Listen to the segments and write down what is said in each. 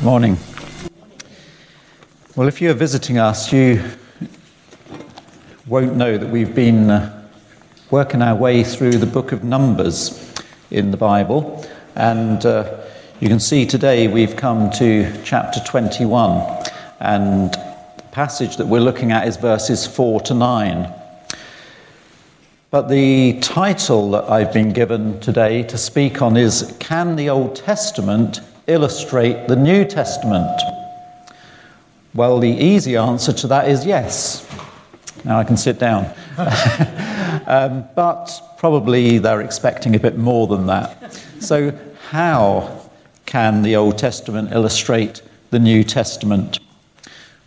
Good morning. Well, if you're visiting us, you won't know that we've been uh, working our way through the book of Numbers in the Bible. And uh, you can see today we've come to chapter 21. And the passage that we're looking at is verses 4 to 9. But the title that I've been given today to speak on is Can the Old Testament illustrate the New Testament? Well, the easy answer to that is yes. Now I can sit down. um, but probably they're expecting a bit more than that. So, how can the Old Testament illustrate the New Testament?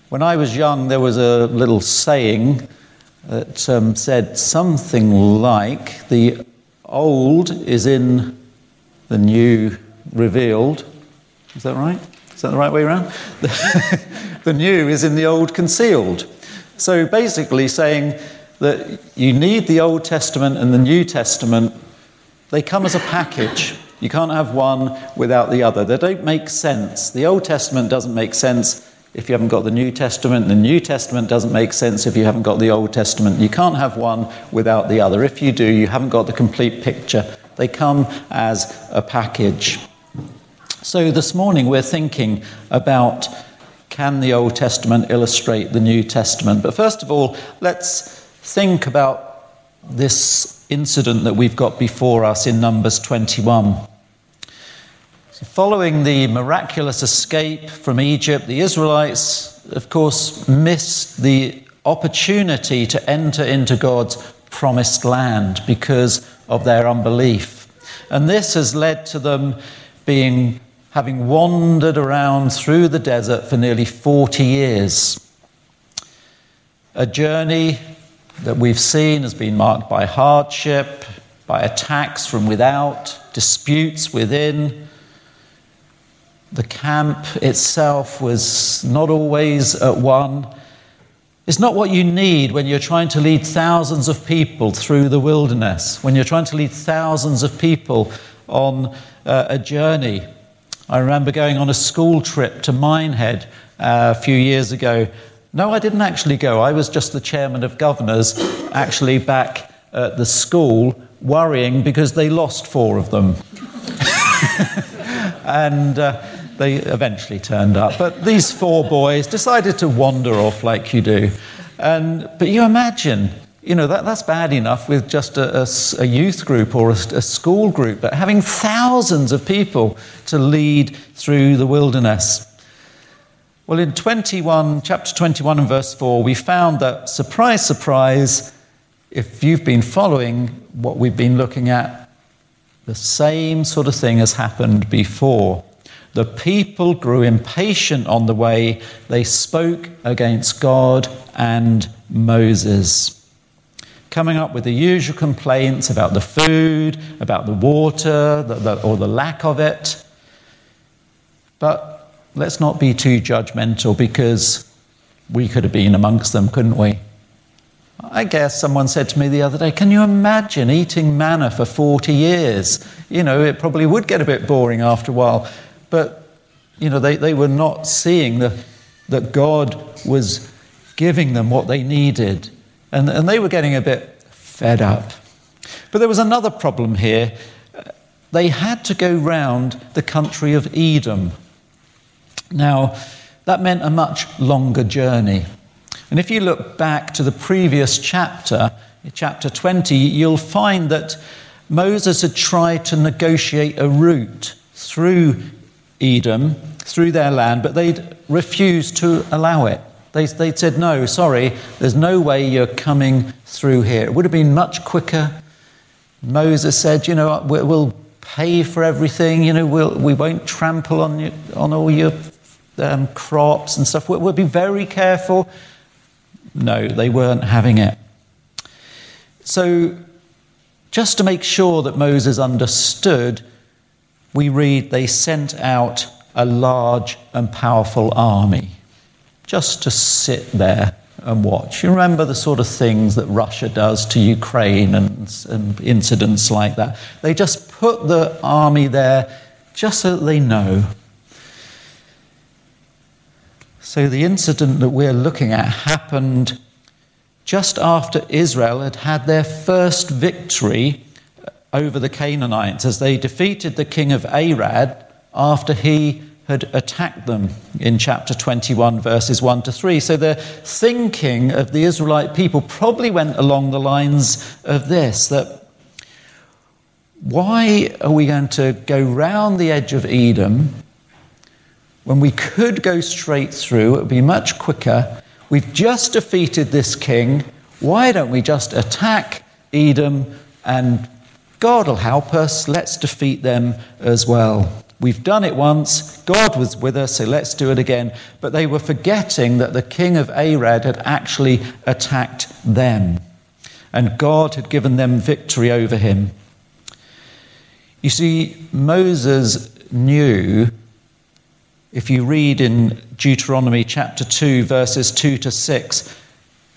When I was young, there was a little saying that um, said something like the old is in the new revealed. Is that right? Is that the right way around? the new is in the old concealed. So basically, saying that you need the Old Testament and the New Testament, they come as a package. You can't have one without the other. They don't make sense. The Old Testament doesn't make sense if you haven't got the New Testament. The New Testament doesn't make sense if you haven't got the Old Testament. You can't have one without the other. If you do, you haven't got the complete picture. They come as a package. So this morning we're thinking about can the Old Testament illustrate the New Testament? But first of all, let's think about this incident that we've got before us in Numbers 21. Following the miraculous escape from Egypt, the Israelites, of course, missed the opportunity to enter into God's promised land because of their unbelief. And this has led to them being having wandered around through the desert for nearly 40 years. A journey that we've seen has been marked by hardship, by attacks from without, disputes within. The camp itself was not always at one. It's not what you need when you're trying to lead thousands of people through the wilderness, when you're trying to lead thousands of people on uh, a journey. I remember going on a school trip to Minehead uh, a few years ago. No, I didn't actually go. I was just the chairman of governors, actually back at the school, worrying because they lost four of them. and uh, they eventually turned up. But these four boys decided to wander off like you do. And, but you imagine you know, that, that's bad enough with just a, a, a youth group or a, a, school group, but having thousands of people to lead through the wilderness. Well, in 21, chapter 21 and verse 4, we found that, surprise, surprise, if you've been following what we've been looking at, the same sort of thing has happened before. The people grew impatient on the way, they spoke against God and Moses coming up with the usual complaints about the food, about the water, the, the, or the lack of it. But let's not be too judgmental because we could have been amongst them, couldn't we? I guess someone said to me the other day, Can you imagine eating manna for 40 years? You know, it probably would get a bit boring after a while. But, you know, they, they were not seeing the, that God was giving them what they needed. And, and they were getting a bit fed up. But there was another problem here. They had to go round the country of Edom. Now, that meant a much longer journey. And if you look back to the previous chapter, chapter 20, you'll find that Moses had tried to negotiate a route through Edom, through their land, but they'd refused to allow it. They, they said, no, sorry, there's no way you're coming through here. It would have been much quicker. Moses said, you know, we'll pay for everything, you know, we'll, we won't trample on, you, on all your um, crops and stuff. We'll, we'll be very careful. No, they weren't having it. So, just to make sure that Moses understood, we read they sent out a large and powerful army just to sit there and watch. You remember the sort of things that Russia does to Ukraine and, and, incidents like that. They just put the army there just so that they know. So, the incident that we're looking at happened just after Israel had had their first victory over the Canaanites as they defeated the king of Arad after he had attacked them in chapter 21, verses 1 to 3. So the thinking of the Israelite people probably went along the lines of this that why are we going to go round the edge of Edom when we could go straight through? It would be much quicker. We've just defeated this king. Why don't we just attack Edom and God will help us? Let's defeat them as well. We've done it once. God was with us, so let's do it again. But they were forgetting that the king of Arad had actually attacked them, and God had given them victory over him. You see, Moses knew, if you read in Deuteronomy chapter 2, verses 2 to 6,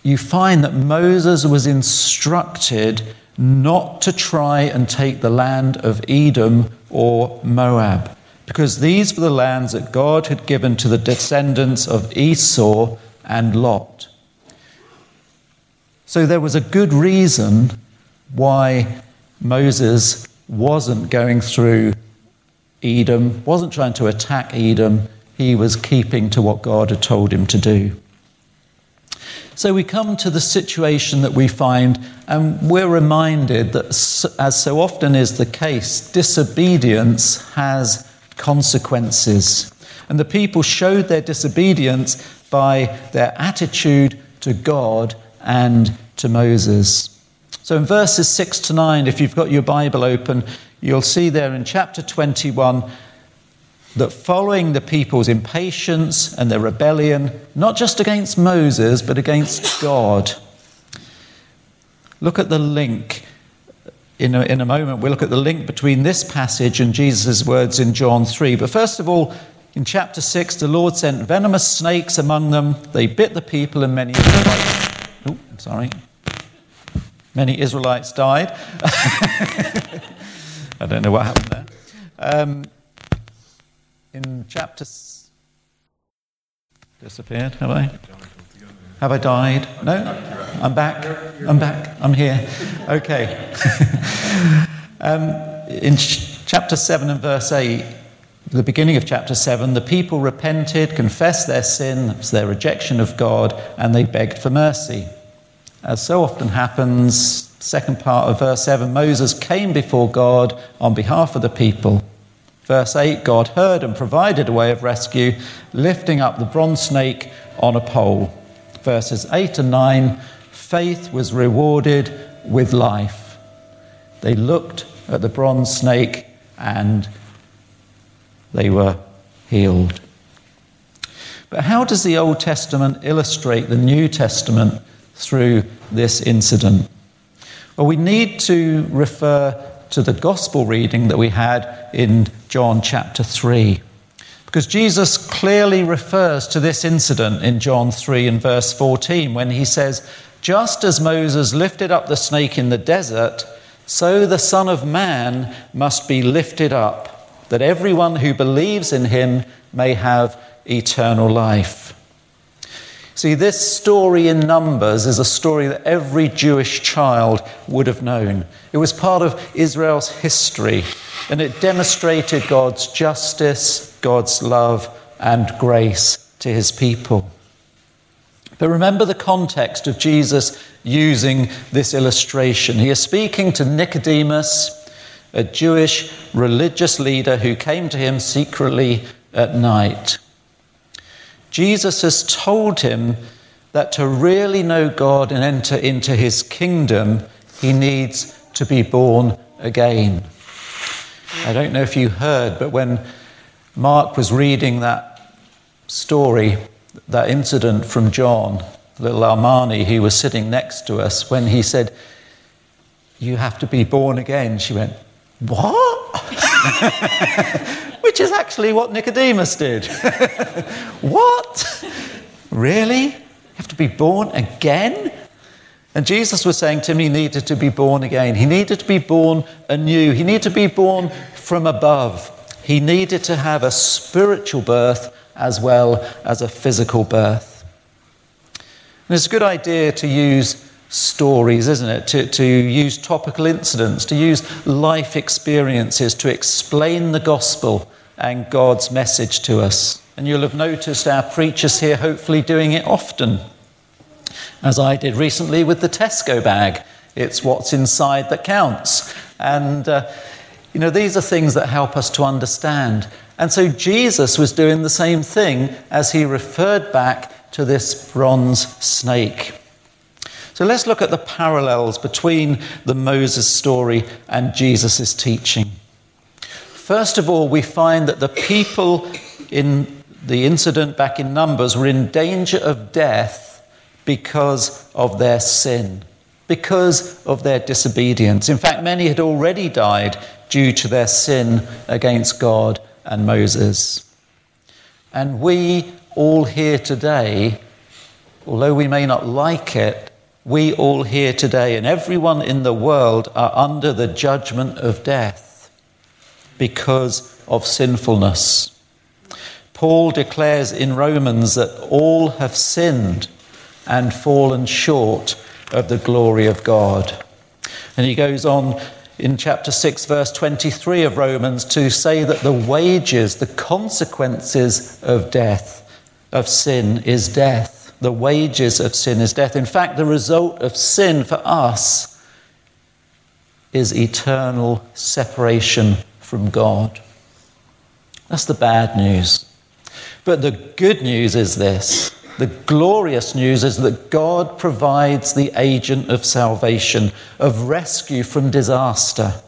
you find that Moses was instructed not to try and take the land of Edom or Moab because these were the lands that God had given to the descendants of Esau and Lot. So there was a good reason why Moses wasn't going through Edom, wasn't trying to attack Edom, he was keeping to what God had told him to do. So we come to the situation that we find, and we're reminded that, as so often is the case, disobedience has consequences. And the people showed their disobedience by their attitude to God and to Moses. So in verses 6 to 9, if you've got your Bible open, you'll see there in chapter 21 that following the people's impatience and their rebellion, not just against Moses, but against God, look at the link in a, in a moment, we'll look at the link between this passage and Jesus' words in John 3. But first of all, in chapter 6, the Lord sent venomous snakes among them. They bit the people, and many Israelites. Oh, I'm sorry. Many Israelites died. I don't know what happened there. Um, in chapter. Disappeared, have I? Have I died? No? I'm back. I'm back. I'm here. Okay. um, in ch- chapter 7 and verse 8, the beginning of chapter 7, the people repented, confessed their sin, their rejection of God, and they begged for mercy. As so often happens, second part of verse 7, Moses came before God on behalf of the people. Verse 8, God heard and provided a way of rescue, lifting up the bronze snake on a pole verses 8 and 9 faith was rewarded with life. They looked at the bronze snake and they were healed. But how does the Old Testament illustrate the New Testament through this incident? Well, we need to refer to the gospel reading that we had in John chapter 3. Because Jesus clearly refers to this incident in John 3 and verse 14 when he says, Just as Moses lifted up the snake in the desert, so the Son of Man must be lifted up, that everyone who believes in him may have eternal life. See, this story in Numbers is a story that every Jewish child would have known. It was part of Israel's history, and it demonstrated God's justice God's love and grace to his people. But remember the context of Jesus using this illustration. He is speaking to Nicodemus, a Jewish religious leader who came to him secretly at night. Jesus has told him that to really know God and enter into his kingdom, he needs to be born again. I don't know if you heard, but when Mark was reading that story, that incident from John, little Armani, who was sitting next to us, when he said, You have to be born again. She went, What? Which is actually what Nicodemus did. what? Really? You have to be born again? And Jesus was saying to him he needed to be born again. He needed to be born anew. He needed to be born from above. He needed to have a spiritual birth as well as a physical birth. And it's a good idea to use stories, isn't it? To, to use topical incidents, to use life experiences to explain the gospel and God's message to us. And you'll have noticed our preachers here hopefully doing it often, as I did recently with the Tesco bag. It's what's inside that counts. And, uh, you know, these are things that help us to understand. And so Jesus was doing the same thing as he referred back to this bronze snake. So let's look at the parallels between the Moses story and Jesus' teaching. First of all, we find that the people in the incident back in Numbers were in danger of death because of their sin, because of their disobedience. In fact, many had already died due to their sin against God and Moses. And we all here today, although we may not like it, we all here today and everyone in the world are under the judgment of death because of sinfulness. Paul declares in Romans that all have sinned and fallen short of the glory of God. And he goes on in chapter 6, verse 23 of Romans to say that the wages, the consequences of death, of sin, is death. The wages of sin is death. In fact, the result of sin for us is eternal separation from God. That's the bad news. But the good news is this the glorious news is that God provides the agent of salvation, of rescue from disaster.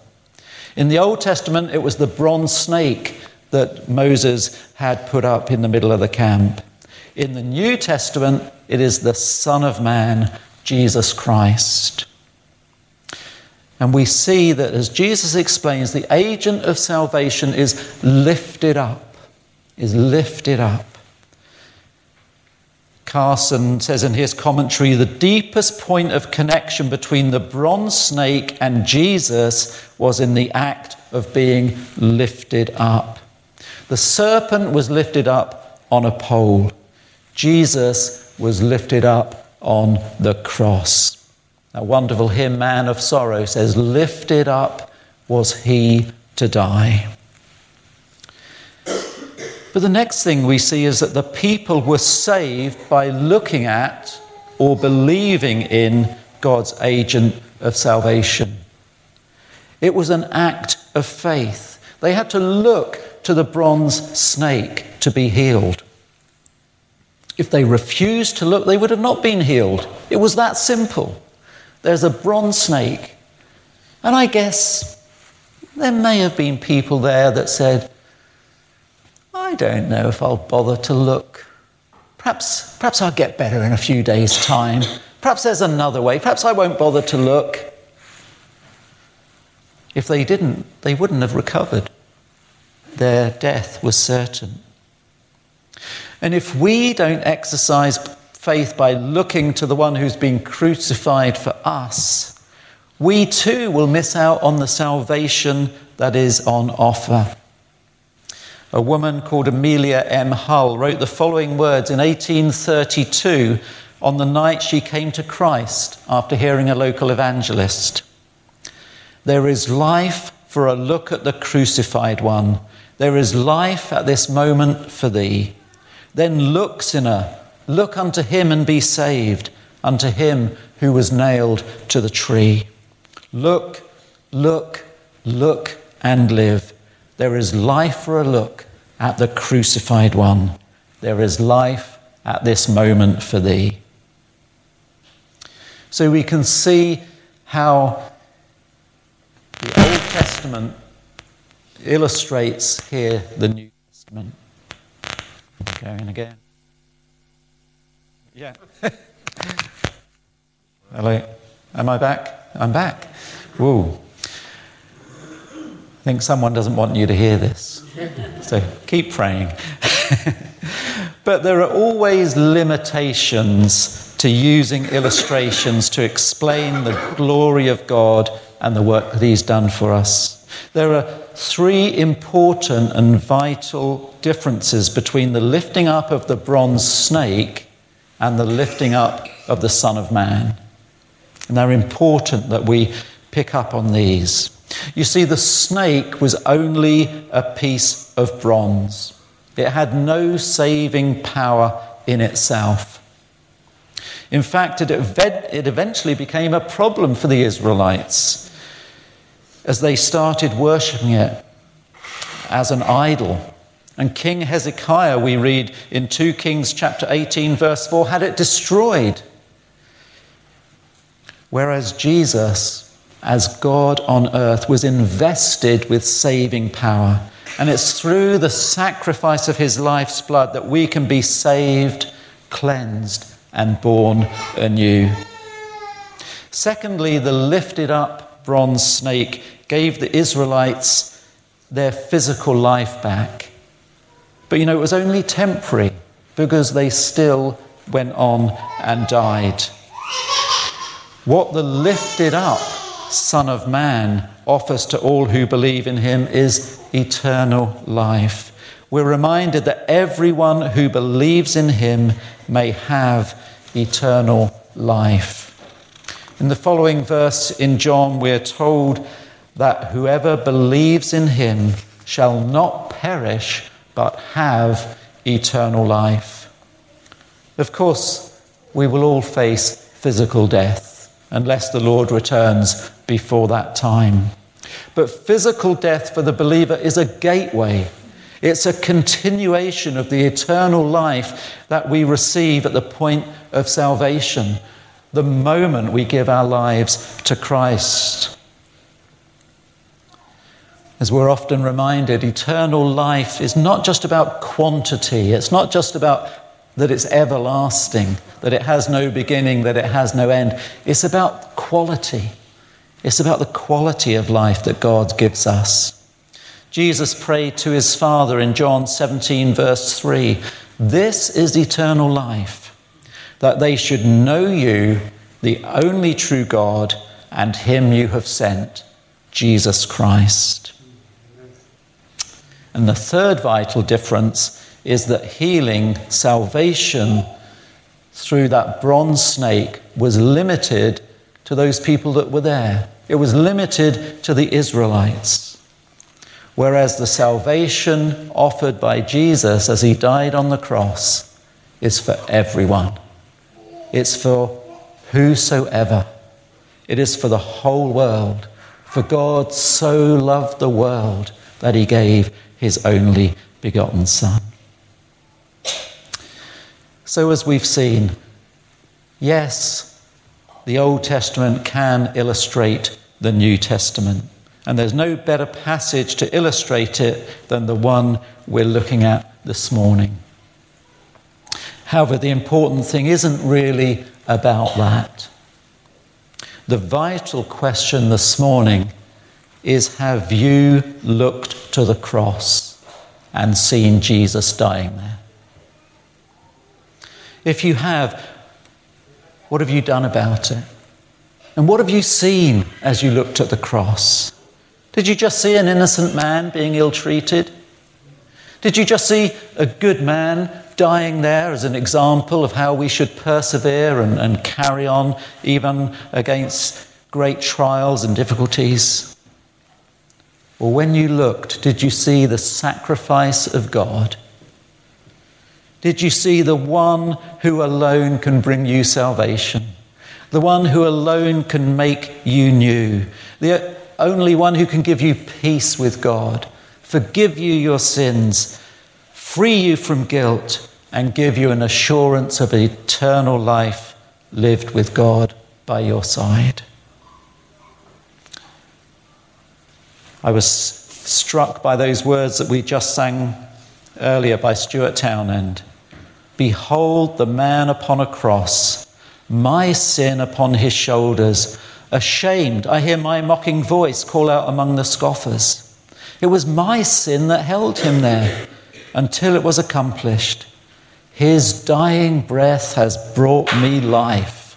In the Old Testament, it was the bronze snake that Moses had put up in the middle of the camp. In the New Testament, it is the Son of Man, Jesus Christ. And we see that as Jesus explains, the agent of salvation is lifted up, is lifted up. Carson says in his commentary the deepest point of connection between the bronze snake and Jesus was in the act of being lifted up. The serpent was lifted up on a pole. Jesus was lifted up on the cross. A wonderful hymn, Man of Sorrow, says, Lifted up was he to die. But the next thing we see is that the people were saved by looking at or believing in God's agent of salvation. It was an act of faith. They had to look to the bronze snake to be healed. If they refused to look, they would have not been healed. It was that simple. There's a bronze snake. And I guess there may have been people there that said, I don't know if I'll bother to look. Perhaps, perhaps I'll get better in a few days' time. Perhaps there's another way. Perhaps I won't bother to look. If they didn't, they wouldn't have recovered. Their death was certain. And if we don't exercise faith by looking to the one who's been crucified for us, we too will miss out on the salvation that is on offer. A woman called Amelia M. Hull wrote the following words in 1832 on the night she came to Christ after hearing a local evangelist. There is life for a look at the crucified one. There is life at this moment for thee. Then look, sinner, look unto him and be saved, unto him who was nailed to the tree. Look, look, look and live. There is life for a look at the crucified one. There is life at this moment for thee. So we can see how the Old Testament illustrates here the New Testament. Going again. Yeah. Hello. Am I back? I'm back. Whoa. Think someone doesn't want you to hear this. So keep praying. but there are always limitations to using illustrations to explain the glory of God and the work that He's done for us. There are three important and vital differences between the lifting up of the bronze snake and the lifting up of the Son of Man. And they're important that we pick up on these. You see, the snake was only a piece of bronze, it had no saving power in itself. In fact, it, eventually became a problem for the Israelites as they started worshipping it as an idol. And King Hezekiah, we read in 2 Kings chapter 18, verse 4, had it destroyed. Whereas Jesus, as God on earth, was invested with saving power. And it's through the sacrifice of his life's blood that we can be saved, cleansed, and born anew. Secondly, the lifted up bronze snake gave the Israelites their physical life back. But you know, it was only temporary because they still went on and died. What the lifted up Son of Man offers to all who believe in him is eternal life. We're reminded that everyone who believes in him may have eternal life. In the following verse in John, we're told that whoever believes in him shall not perish but have eternal life. Of course, we will all face physical death unless the Lord returns before that time. But physical death for the believer is a gateway it's a continuation of the eternal life that we receive at the point of salvation, the moment we give our lives to Christ. As we're often reminded, eternal life is not just about quantity, it's not just about that it's everlasting, that it has no beginning, that it has no end. It's about quality. It's about the quality of life that God gives us. Jesus prayed to his Father in John 17, verse 3 This is eternal life, that they should know you, the only true God, and him you have sent, Jesus Christ. And the third vital difference is that healing, salvation through that bronze snake was limited to those people that were there. It was limited to the Israelites. Whereas the salvation offered by Jesus as he died on the cross is for everyone. It's for whosoever. It is for the whole world. For God so loved the world that he gave his only begotten Son. So, as we've seen, yes, the Old Testament can illustrate the New Testament. And there's no better passage to illustrate it than the one we're looking at this morning. However, the important thing isn't really about that. The vital question this morning is Have you looked to the cross and seen Jesus dying there? If you have, what have you done about it? And what have you seen as you looked at the cross? Did you just see an innocent man being ill treated? Did you just see a good man dying there as an example of how we should persevere and, and carry on even against great trials and difficulties? Or when you looked, did you see the sacrifice of God? Did you see the one who alone can bring you salvation? The one who alone can make you new? The only one who can give you peace with God, forgive you your sins, free you from guilt, and give you an assurance of eternal life lived with God by your side. I was struck by those words that we just sang earlier by Stuart Townend. Behold the man upon a cross, my sin upon his shoulders Ashamed, I hear my mocking voice call out among the scoffers. It was my sin that held him there until it was accomplished. His dying breath has brought me life.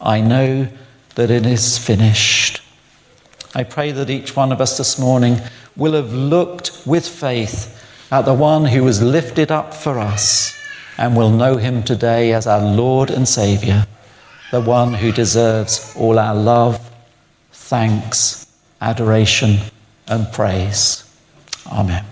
I know that it is finished. I pray that each one of us this morning will have looked with faith at the one who was lifted up for us and will know him today as our Lord and Saviour, the one who deserves all our love, thanks, adoration, and praise. Amen.